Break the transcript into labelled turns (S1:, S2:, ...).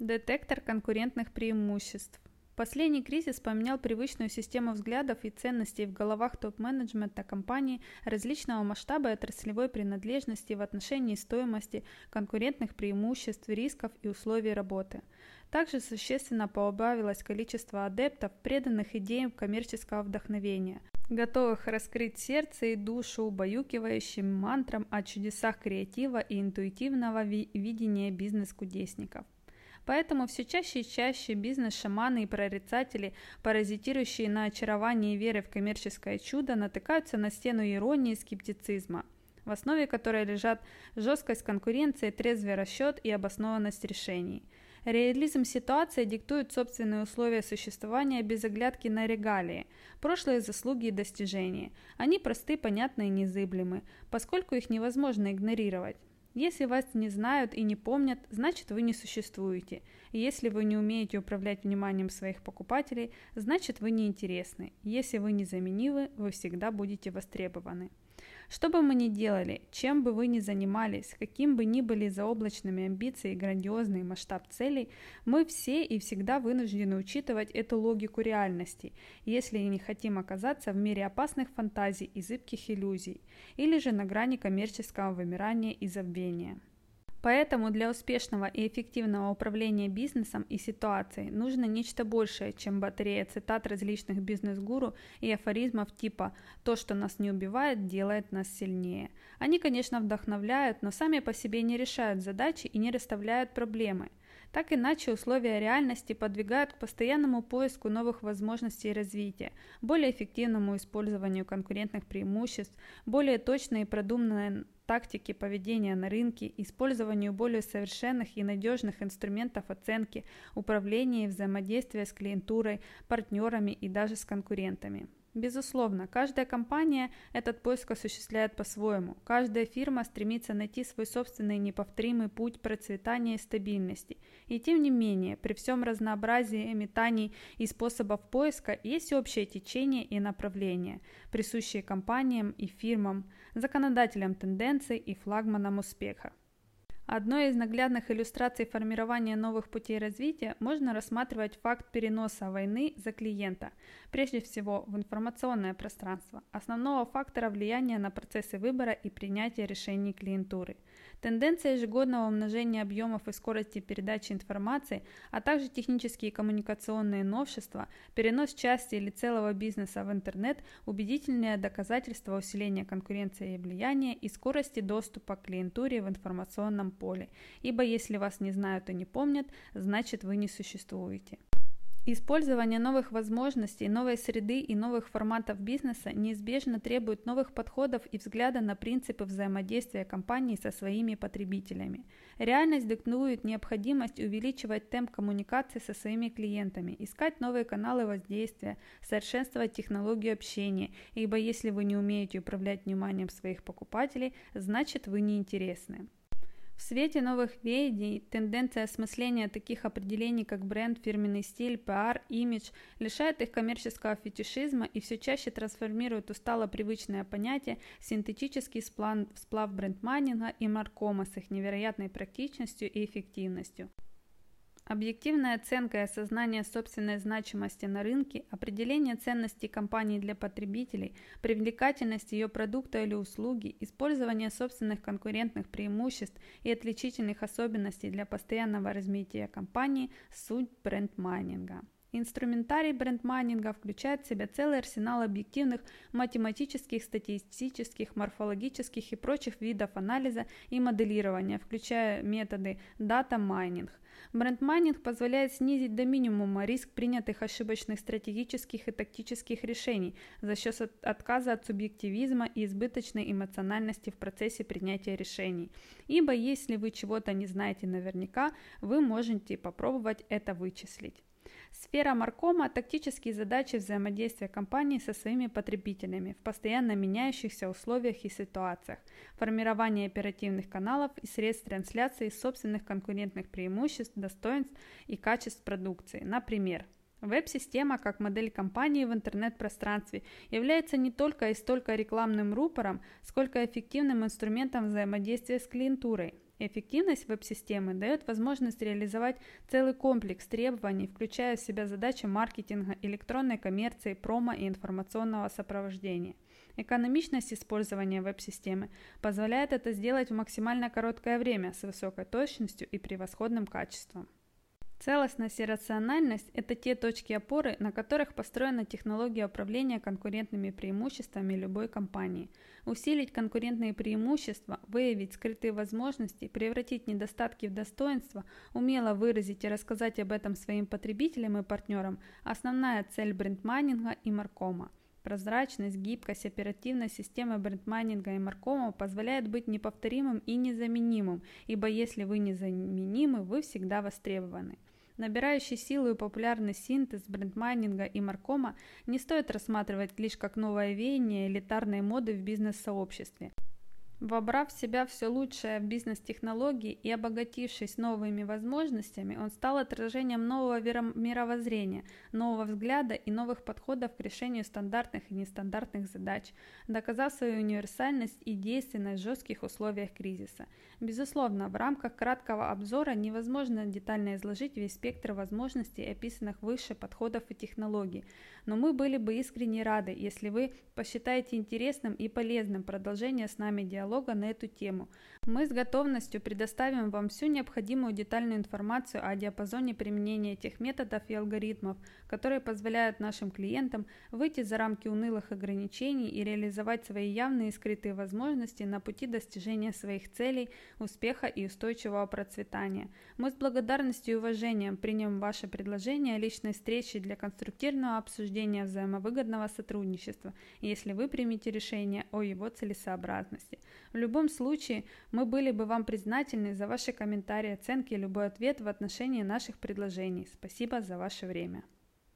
S1: Детектор конкурентных преимуществ. Последний кризис поменял привычную систему взглядов и ценностей в головах топ-менеджмента компании различного масштаба и отраслевой принадлежности в отношении стоимости, конкурентных преимуществ, рисков и условий работы. Также существенно поубавилось количество адептов, преданных идеям коммерческого вдохновения, готовых раскрыть сердце и душу убаюкивающим мантрам о чудесах креатива и интуитивного видения бизнес-кудесников. Поэтому все чаще и чаще бизнес-шаманы и прорицатели, паразитирующие на очаровании веры в коммерческое чудо, натыкаются на стену иронии и скептицизма, в основе которой лежат жесткость конкуренции, трезвый расчет и обоснованность решений. Реализм ситуации диктует собственные условия существования без оглядки на регалии, прошлые заслуги и достижения. Они просты, понятны и незыблемы, поскольку их невозможно игнорировать. Если вас не знают и не помнят, значит вы не существуете. Если вы не умеете управлять вниманием своих покупателей, значит вы неинтересны. Если вы незаменимы, вы всегда будете востребованы. Что бы мы ни делали, чем бы вы ни занимались, каким бы ни были заоблачными амбиции и грандиозный масштаб целей, мы все и всегда вынуждены учитывать эту логику реальности, если не хотим оказаться в мире опасных фантазий и зыбких иллюзий, или же на грани коммерческого вымирания и забвения. Поэтому для успешного и эффективного управления бизнесом и ситуацией нужно нечто большее, чем батарея цитат различных бизнес-гуру и афоризмов типа «то, что нас не убивает, делает нас сильнее». Они, конечно, вдохновляют, но сами по себе не решают задачи и не расставляют проблемы. Так иначе условия реальности подвигают к постоянному поиску новых возможностей развития, более эффективному использованию конкурентных преимуществ, более точной и продуманной тактики поведения на рынке, использованию более совершенных и надежных инструментов оценки, управления и взаимодействия с клиентурой, партнерами и даже с конкурентами. Безусловно, каждая компания этот поиск осуществляет по-своему. Каждая фирма стремится найти свой собственный неповторимый путь процветания и стабильности. И тем не менее, при всем разнообразии метаний и способов поиска есть общее течение и направление, присущие компаниям и фирмам, законодателям тенденций и флагманам успеха. Одной из наглядных иллюстраций формирования новых путей развития можно рассматривать факт переноса войны за клиента, прежде всего в информационное пространство, основного фактора влияния на процессы выбора и принятия решений клиентуры – Тенденция ежегодного умножения объемов и скорости передачи информации, а также технические и коммуникационные новшества, перенос части или целого бизнеса в интернет – убедительное доказательство усиления конкуренции и влияния и скорости доступа к клиентуре в информационном поле, ибо если вас не знают и не помнят, значит вы не существуете. Использование новых возможностей, новой среды и новых форматов бизнеса неизбежно требует новых подходов и взгляда на принципы взаимодействия компании со своими потребителями. Реальность диктует необходимость увеличивать темп коммуникации со своими клиентами, искать новые каналы воздействия, совершенствовать технологию общения, ибо если вы не умеете управлять вниманием своих покупателей, значит вы неинтересны. В свете новых веяний тенденция осмысления таких определений, как бренд, фирменный стиль, пиар, имидж, лишает их коммерческого фетишизма и все чаще трансформирует устало привычное понятие синтетический сплав, сплав брендмайнинга и маркома с их невероятной практичностью и эффективностью. Объективная оценка и осознание собственной значимости на рынке, определение ценностей компании для потребителей, привлекательность ее продукта или услуги, использование собственных конкурентных преимуществ и отличительных особенностей для постоянного развития компании – суть бренд-майнинга. Инструментарий брендмайнинга включает в себя целый арсенал объективных математических, статистических, морфологических и прочих видов анализа и моделирования, включая методы data mining, Бренд-майнинг позволяет снизить до минимума риск принятых ошибочных стратегических и тактических решений за счет отказа от субъективизма и избыточной эмоциональности в процессе принятия решений. Ибо если вы чего-то не знаете наверняка, вы можете попробовать это вычислить. Сфера Маркома – тактические задачи взаимодействия компании со своими потребителями в постоянно меняющихся условиях и ситуациях, формирование оперативных каналов и средств трансляции собственных конкурентных преимуществ, достоинств и качеств продукции. Например, Веб-система как модель компании в интернет-пространстве является не только и столько рекламным рупором, сколько эффективным инструментом взаимодействия с клиентурой. Эффективность веб-системы дает возможность реализовать целый комплекс требований, включая в себя задачи маркетинга, электронной коммерции, промо и информационного сопровождения. Экономичность использования веб-системы позволяет это сделать в максимально короткое время с высокой точностью и превосходным качеством. Целостность и рациональность – это те точки опоры, на которых построена технология управления конкурентными преимуществами любой компании. Усилить конкурентные преимущества, выявить скрытые возможности, превратить недостатки в достоинства, умело выразить и рассказать об этом своим потребителям и партнерам – основная цель брендмайнинга и маркома. Прозрачность, гибкость, оперативность системы брендмайнинга и маркома позволяет быть неповторимым и незаменимым, ибо если вы незаменимы, вы всегда востребованы. Набирающий силу и популярный синтез брендмайнинга и маркома не стоит рассматривать лишь как новое веяние элитарной моды в бизнес-сообществе. Вобрав в себя все лучшее в бизнес-технологии и обогатившись новыми возможностями, он стал отражением нового мировоззрения, нового взгляда и новых подходов к решению стандартных и нестандартных задач, доказав свою универсальность и действенность в жестких условиях кризиса. Безусловно, в рамках краткого обзора невозможно детально изложить весь спектр возможностей, описанных выше подходов и технологий, но мы были бы искренне рады, если вы посчитаете интересным и полезным продолжение с нами диалога диалога на эту тему. Мы с готовностью предоставим вам всю необходимую детальную информацию о диапазоне применения этих методов и алгоритмов, которые позволяют нашим клиентам выйти за рамки унылых ограничений и реализовать свои явные и скрытые возможности на пути достижения своих целей, успеха и устойчивого процветания. Мы с благодарностью и уважением примем ваше предложение о личной встрече для конструктивного обсуждения взаимовыгодного сотрудничества, если вы примете решение о его целесообразности. В любом случае, мы были бы вам признательны за ваши комментарии, оценки и любой ответ в отношении наших предложений. Спасибо за ваше время.